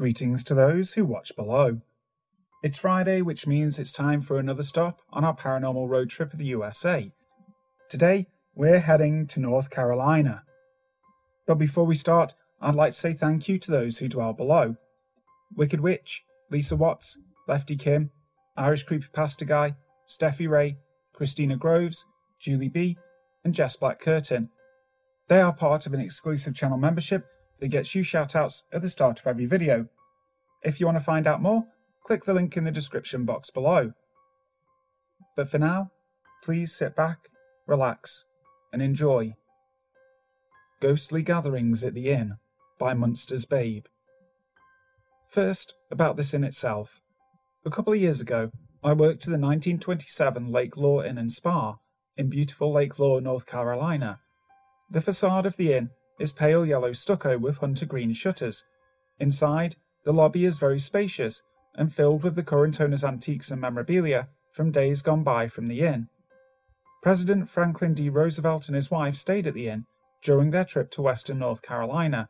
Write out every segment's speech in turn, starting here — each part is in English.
Greetings to those who watch below. It's Friday, which means it's time for another stop on our paranormal road trip of the USA. Today, we're heading to North Carolina. But before we start, I'd like to say thank you to those who dwell below Wicked Witch, Lisa Watts, Lefty Kim, Irish Creepypasta Guy, Steffi Ray, Christina Groves, Julie B, and Jess Black Curtin. They are part of an exclusive channel membership that gets you shoutouts at the start of every video. If you want to find out more, click the link in the description box below. But for now, please sit back, relax, and enjoy. Ghostly Gatherings at the Inn by Munster's Babe. First, about this inn itself. A couple of years ago, I worked at the 1927 Lake Lure Inn and Spa in beautiful Lake Lure, North Carolina. The facade of the inn is pale yellow stucco with hunter green shutters. Inside, the lobby is very spacious and filled with the current owner's antiques and memorabilia from days gone by from the inn. President Franklin D. Roosevelt and his wife stayed at the inn during their trip to western North Carolina.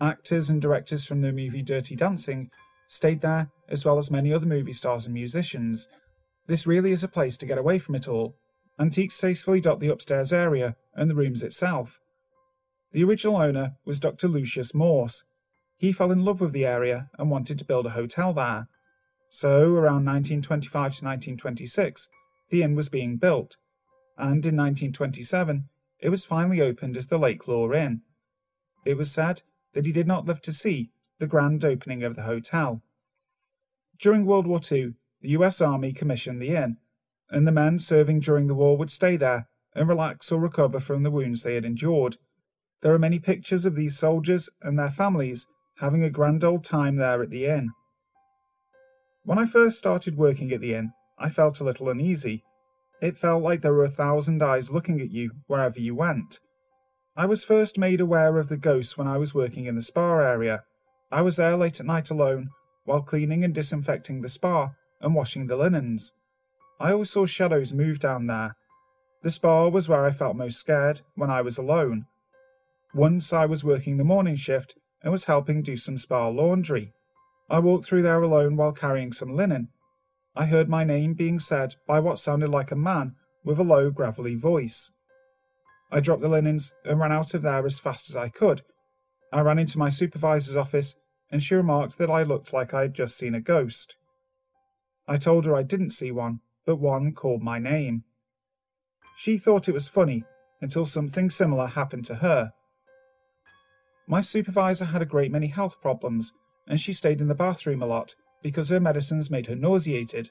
Actors and directors from the movie Dirty Dancing stayed there, as well as many other movie stars and musicians. This really is a place to get away from it all. Antiques tastefully dot the upstairs area and the rooms itself. The original owner was Dr. Lucius Morse. He fell in love with the area and wanted to build a hotel there. So, around 1925 to 1926, the inn was being built, and in 1927 it was finally opened as the Lake Lure Inn. It was said that he did not live to see the grand opening of the hotel. During World War II, the US Army commissioned the inn, and the men serving during the war would stay there and relax or recover from the wounds they had endured. There are many pictures of these soldiers and their families having a grand old time there at the inn. When I first started working at the inn, I felt a little uneasy. It felt like there were a thousand eyes looking at you wherever you went. I was first made aware of the ghosts when I was working in the spa area. I was there late at night alone, while cleaning and disinfecting the spa and washing the linens. I always saw shadows move down there. The spa was where I felt most scared when I was alone. Once I was working the morning shift and was helping do some spa laundry. I walked through there alone while carrying some linen. I heard my name being said by what sounded like a man with a low, gravelly voice. I dropped the linens and ran out of there as fast as I could. I ran into my supervisor's office and she remarked that I looked like I had just seen a ghost. I told her I didn't see one, but one called my name. She thought it was funny until something similar happened to her. My supervisor had a great many health problems, and she stayed in the bathroom a lot because her medicines made her nauseated.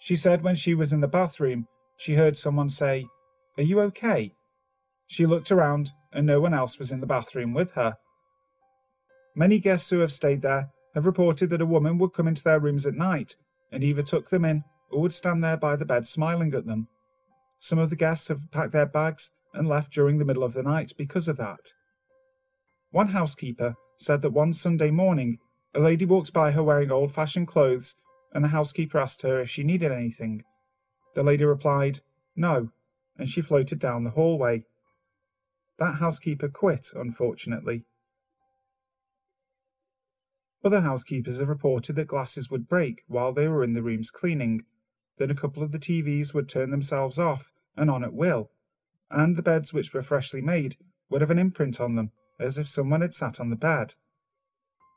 She said when she was in the bathroom, she heard someone say, Are you okay? She looked around, and no one else was in the bathroom with her. Many guests who have stayed there have reported that a woman would come into their rooms at night and either took them in or would stand there by the bed smiling at them. Some of the guests have packed their bags and left during the middle of the night because of that. One housekeeper said that one Sunday morning a lady walked by her wearing old fashioned clothes, and the housekeeper asked her if she needed anything. The lady replied, No, and she floated down the hallway. That housekeeper quit, unfortunately. Other housekeepers have reported that glasses would break while they were in the rooms cleaning. that a couple of the TVs would turn themselves off and on at will, and the beds which were freshly made would have an imprint on them, as if someone had sat on the bed.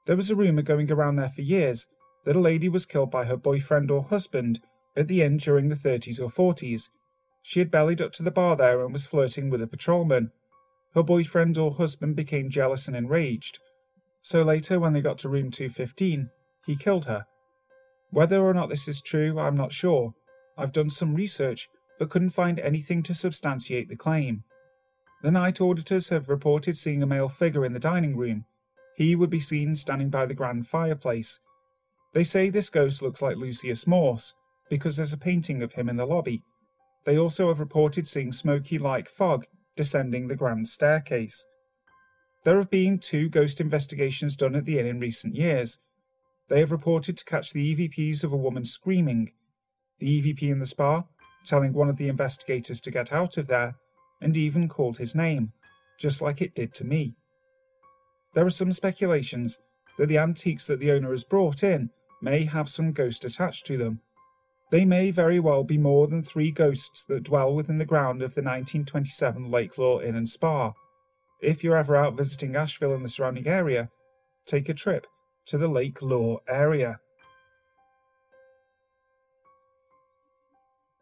There was a rumour going around there for years that a lady was killed by her boyfriend or husband at the inn during the 30s or 40s. She had bellied up to the bar there and was flirting with a patrolman. Her boyfriend or husband became jealous and enraged. So later, when they got to room 215, he killed her. Whether or not this is true, I'm not sure. I've done some research, but couldn't find anything to substantiate the claim. The night auditors have reported seeing a male figure in the dining room. He would be seen standing by the grand fireplace. They say this ghost looks like Lucius Morse, because there's a painting of him in the lobby. They also have reported seeing smoky like fog descending the grand staircase. There have been two ghost investigations done at the inn in recent years, they have reported to catch the EVPs of a woman screaming, the EVP in the spa telling one of the investigators to get out of there, and even called his name, just like it did to me. There are some speculations that the antiques that the owner has brought in may have some ghost attached to them. They may very well be more than three ghosts that dwell within the ground of the 1927 Lake Lakelaw Inn and Spa. If you're ever out visiting Asheville and the surrounding area, take a trip to the Lake Lure area.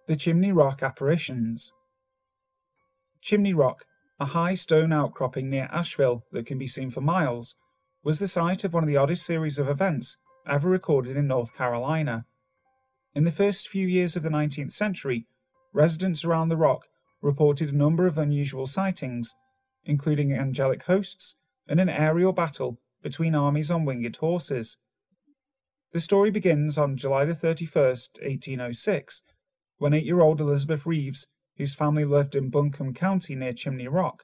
The Chimney Rock Apparitions Chimney Rock, a high stone outcropping near Asheville that can be seen for miles, was the site of one of the oddest series of events ever recorded in North Carolina. In the first few years of the 19th century, residents around the rock reported a number of unusual sightings, including angelic hosts and an aerial battle between armies on winged horses. The story begins on July the 31st, 1806, when eight year old Elizabeth Reeves, whose family lived in Buncombe County near Chimney Rock,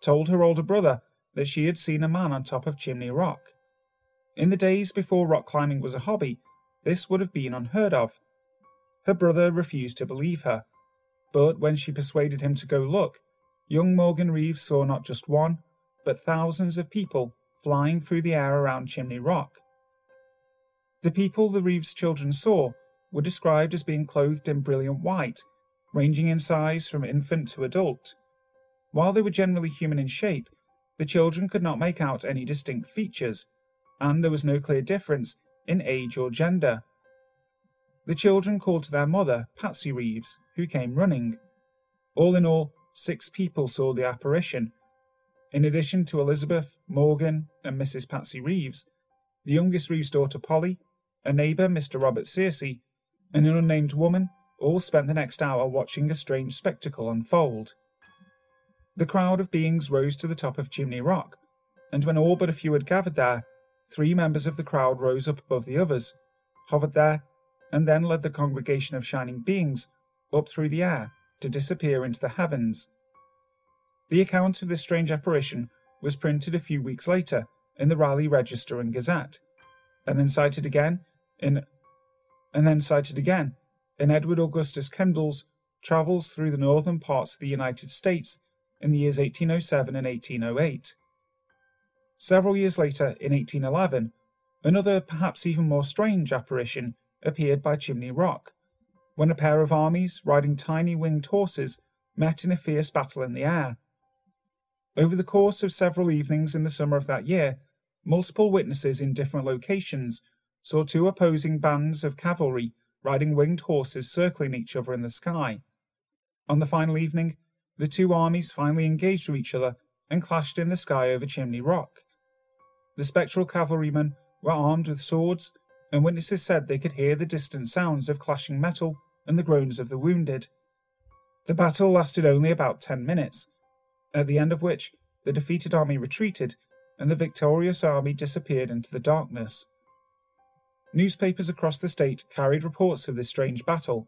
told her older brother that she had seen a man on top of Chimney Rock. In the days before rock climbing was a hobby, this would have been unheard of. Her brother refused to believe her, but when she persuaded him to go look, young Morgan Reeves saw not just one, but thousands of people flying through the air around Chimney Rock. The people the Reeves children saw were described as being clothed in brilliant white, ranging in size from infant to adult. While they were generally human in shape, the children could not make out any distinct features, and there was no clear difference in age or gender. The children called to their mother, Patsy Reeves, who came running. All in all, six people saw the apparition, in addition to Elizabeth, Morgan, and Mrs. Patsy Reeves, the youngest Reeves' daughter Polly, a neighbour, Mr. Robert Searcy, and an unnamed woman all spent the next hour watching a strange spectacle unfold. The crowd of beings rose to the top of Chimney Rock, and when all but a few had gathered there, three members of the crowd rose up above the others, hovered there, and then led the congregation of shining beings up through the air to disappear into the heavens. The account of this strange apparition was printed a few weeks later in the Raleigh Register and Gazette, and then cited again in and then cited again in Edward Augustus Kendall's Travels Through the Northern Parts of the United States in the years 1807 and 1808. Several years later, in 1811, another, perhaps even more strange apparition appeared by Chimney Rock, when a pair of armies riding tiny winged horses met in a fierce battle in the air. Over the course of several evenings in the summer of that year, multiple witnesses in different locations saw two opposing bands of cavalry riding winged horses circling each other in the sky. On the final evening, the two armies finally engaged with each other and clashed in the sky over Chimney Rock. The spectral cavalrymen were armed with swords, and witnesses said they could hear the distant sounds of clashing metal and the groans of the wounded. The battle lasted only about ten minutes, at the end of which the defeated army retreated and the victorious army disappeared into the darkness. Newspapers across the state carried reports of this strange battle.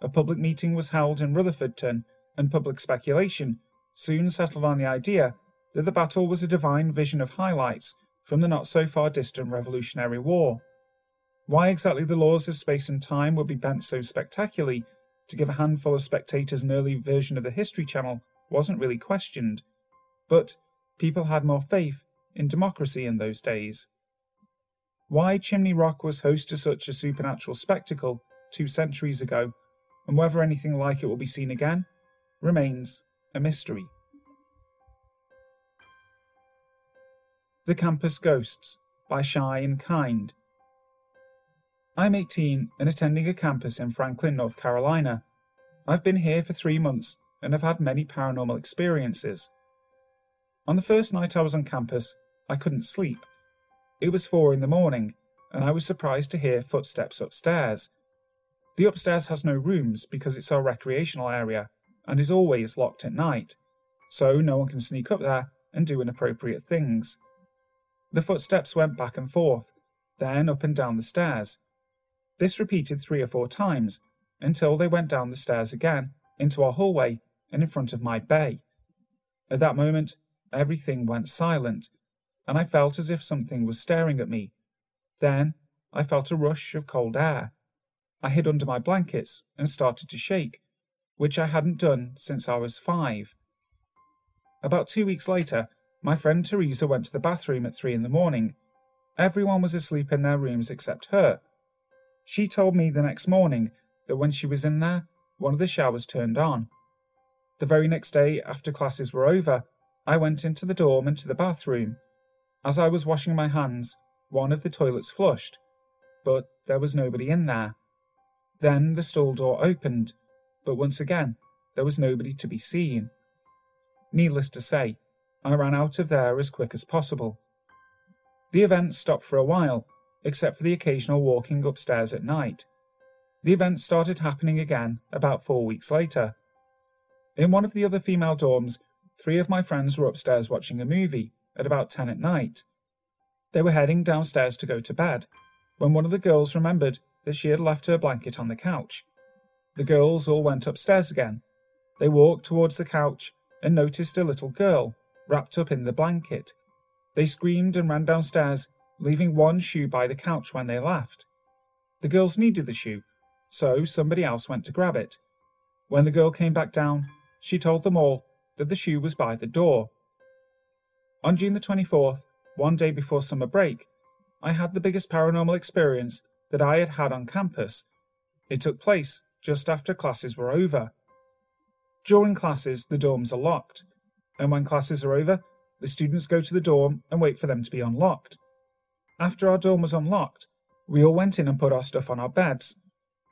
A public meeting was held in Rutherfordton, and public speculation soon settled on the idea that the battle was a divine vision of highlights from the not so far distant Revolutionary War. Why exactly the laws of space and time would be bent so spectacularly to give a handful of spectators an early version of the History Channel wasn't really questioned, but people had more faith in democracy in those days. Why Chimney Rock was host to such a supernatural spectacle two centuries ago and whether anything like it will be seen again remains a mystery. The Campus Ghosts by Shy and Kind. I'm 18 and attending a campus in Franklin, North Carolina. I've been here for three months and have had many paranormal experiences. On the first night I was on campus, I couldn't sleep. It was four in the morning, and I was surprised to hear footsteps upstairs. The upstairs has no rooms because it's our recreational area and is always locked at night, so no one can sneak up there and do inappropriate things. The footsteps went back and forth, then up and down the stairs. This repeated three or four times until they went down the stairs again into our hallway and in front of my bay. At that moment, everything went silent, and I felt as if something was staring at me. Then I felt a rush of cold air. I hid under my blankets and started to shake, which I hadn't done since I was five. About two weeks later, my friend Teresa went to the bathroom at three in the morning. Everyone was asleep in their rooms except her. She told me the next morning that when she was in there, one of the showers turned on. The very next day, after classes were over, I went into the dorm and to the bathroom. As I was washing my hands, one of the toilets flushed, but there was nobody in there. Then the stall door opened, but once again, there was nobody to be seen. Needless to say, I ran out of there as quick as possible. The event stopped for a while, except for the occasional walking upstairs at night. The event started happening again about four weeks later. In one of the other female dorms, three of my friends were upstairs watching a movie at about 10 at night. They were heading downstairs to go to bed when one of the girls remembered that she had left her blanket on the couch. The girls all went upstairs again. They walked towards the couch and noticed a little girl wrapped up in the blanket. They screamed and ran downstairs, leaving one shoe by the couch when they left. The girls needed the shoe, so somebody else went to grab it. When the girl came back down, she told them all that the shoe was by the door. On June the 24th, one day before summer break, I had the biggest paranormal experience that I had had on campus. It took place just after classes were over. During classes, the dorms are locked, and when classes are over, the students go to the dorm and wait for them to be unlocked. After our dorm was unlocked, we all went in and put our stuff on our beds.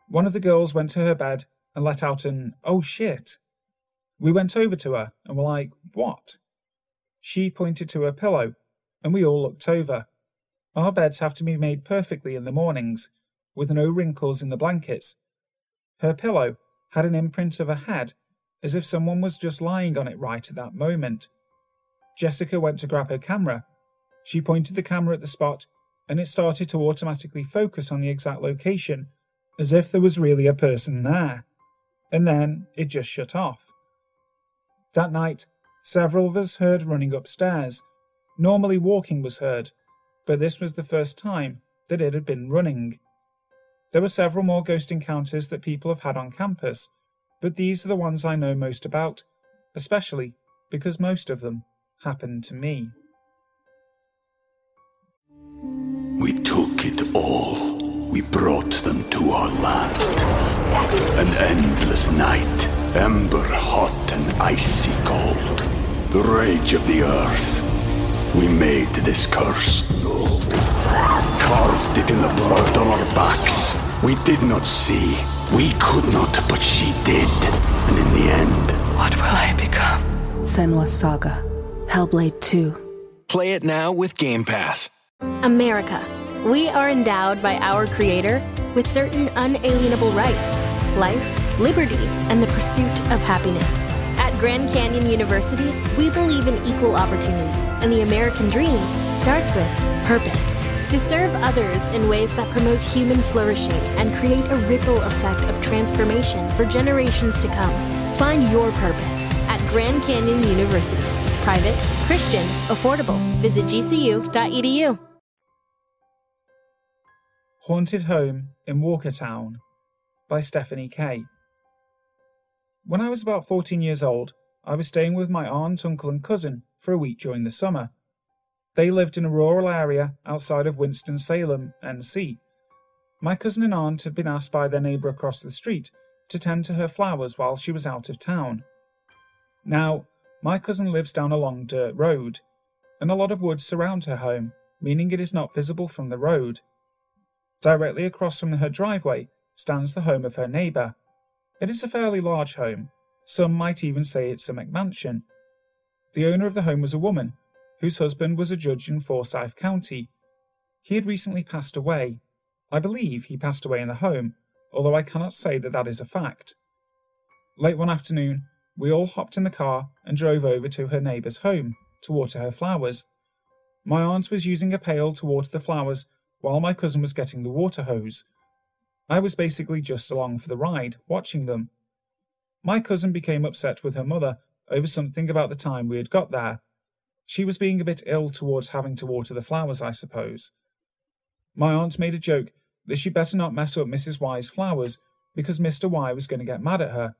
One of the girls went to her bed and let out an, oh shit. We went over to her and were like, what? She pointed to her pillow, and we all looked over. Our beds have to be made perfectly in the mornings, with no wrinkles in the blankets. Her pillow had an imprint of a head, as if someone was just lying on it right at that moment. Jessica went to grab her camera. She pointed the camera at the spot, and it started to automatically focus on the exact location, as if there was really a person there. And then it just shut off. That night, several of us heard running upstairs. Normally, walking was heard, but this was the first time that it had been running. There were several more ghost encounters that people have had on campus, but these are the ones I know most about, especially because most of them happened to me. We took it all. We brought them to our land. An endless night, ember hot and icy cold. The rage of the earth. We made this curse. Carved it in the blood on our backs. We did not see. We could not, but she did. And in the end, What will I become? Senua's Saga. Hellblade 2. Play it now with Game Pass. America. We are endowed by our Creator with certain unalienable rights life, liberty, and the pursuit of happiness. At Grand Canyon University, we believe in equal opportunity, and the American dream starts with purpose. To serve others in ways that promote human flourishing and create a ripple effect of transformation for generations to come. Find your purpose at Grand Canyon University. Private, Christian, affordable. Visit gcu.edu. Haunted Home in Walkertown by Stephanie Kay. When I was about 14 years old, I was staying with my aunt, uncle, and cousin for a week during the summer. They lived in a rural area outside of Winston-Salem, NC. My cousin and aunt had been asked by their neighbour across the street to tend to her flowers while she was out of town. Now, my cousin lives down a long dirt road, and a lot of woods surround her home, meaning it is not visible from the road. Directly across from her driveway stands the home of her neighbour. It is a fairly large home, some might even say it's a McMansion. The owner of the home was a woman, whose husband was a judge in Forsyth County. He had recently passed away. I believe he passed away in the home, although I cannot say that that is a fact. Late one afternoon, we all hopped in the car and drove over to her neighbour's home to water her flowers. My aunt was using a pail to water the flowers while my cousin was getting the water hose. I was basically just along for the ride, watching them. My cousin became upset with her mother over something about the time we had got there. She was being a bit ill towards having to water the flowers, I suppose. My aunt made a joke that she better not mess up Mrs. Y's flowers because Mr. Y was going to get mad at her.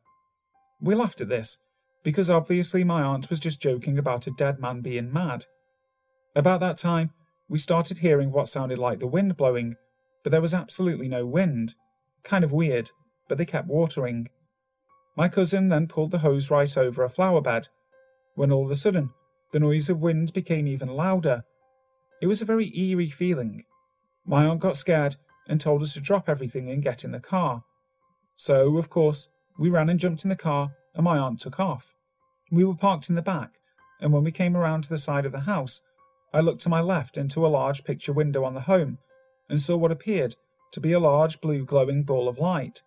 We laughed at this, because obviously my aunt was just joking about a dead man being mad. About that time, we started hearing what sounded like the wind blowing, but there was absolutely no wind. Kind of weird, but they kept watering. My cousin then pulled the hose right over a flower bed, when all of a sudden, the noise of wind became even louder. It was a very eerie feeling. My aunt got scared and told us to drop everything and get in the car. So, of course, we ran and jumped in the car, and my aunt took off. We were parked in the back, and when we came around to the side of the house, I looked to my left into a large picture window on the home and saw what appeared to be a large blue glowing ball of light.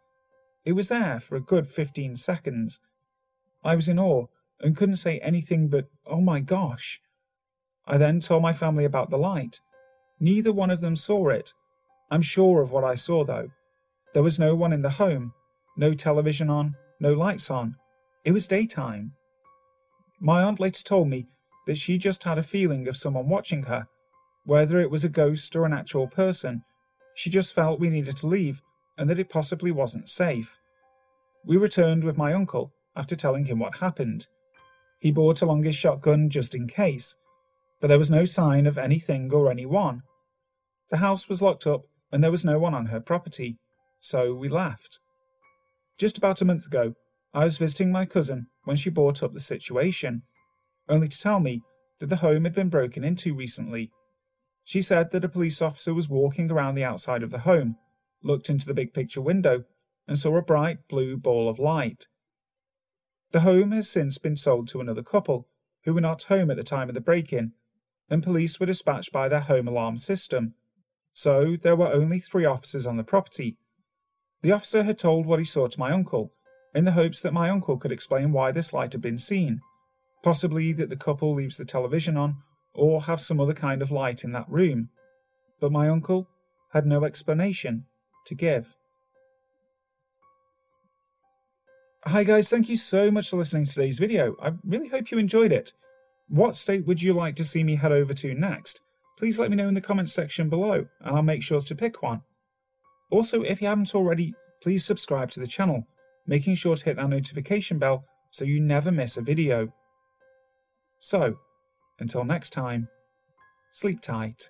It was there for a good fifteen seconds. I was in awe and couldn't say anything but, oh my gosh. I then told my family about the light. Neither one of them saw it. I'm sure of what I saw, though. There was no one in the home, no television on, no lights on. It was daytime. My aunt later told me that she just had a feeling of someone watching her. Whether it was a ghost or an actual person, she just felt we needed to leave and that it possibly wasn't safe. We returned with my uncle after telling him what happened. He brought along his shotgun just in case, but there was no sign of anything or anyone. The house was locked up and there was no one on her property, so we left. Just about a month ago, I was visiting my cousin when she brought up the situation, only to tell me that the home had been broken into recently. She said that a police officer was walking around the outside of the home, looked into the big picture window, and saw a bright blue ball of light. The home has since been sold to another couple who were not home at the time of the break in, and police were dispatched by their home alarm system. So there were only three officers on the property, the officer had told what he saw to my uncle, in the hopes that my uncle could explain why this light had been seen, possibly that the couple leaves the television on or have some other kind of light in that room. But my uncle had no explanation to give. Hi guys, thank you so much for listening to today's video. I really hope you enjoyed it. What state would you like to see me head over to next? Please let me know in the comments section below, and I'll make sure to pick one. Also, if you haven't already, please subscribe to the channel, making sure to hit that notification bell so you never miss a video. So, until next time, sleep tight.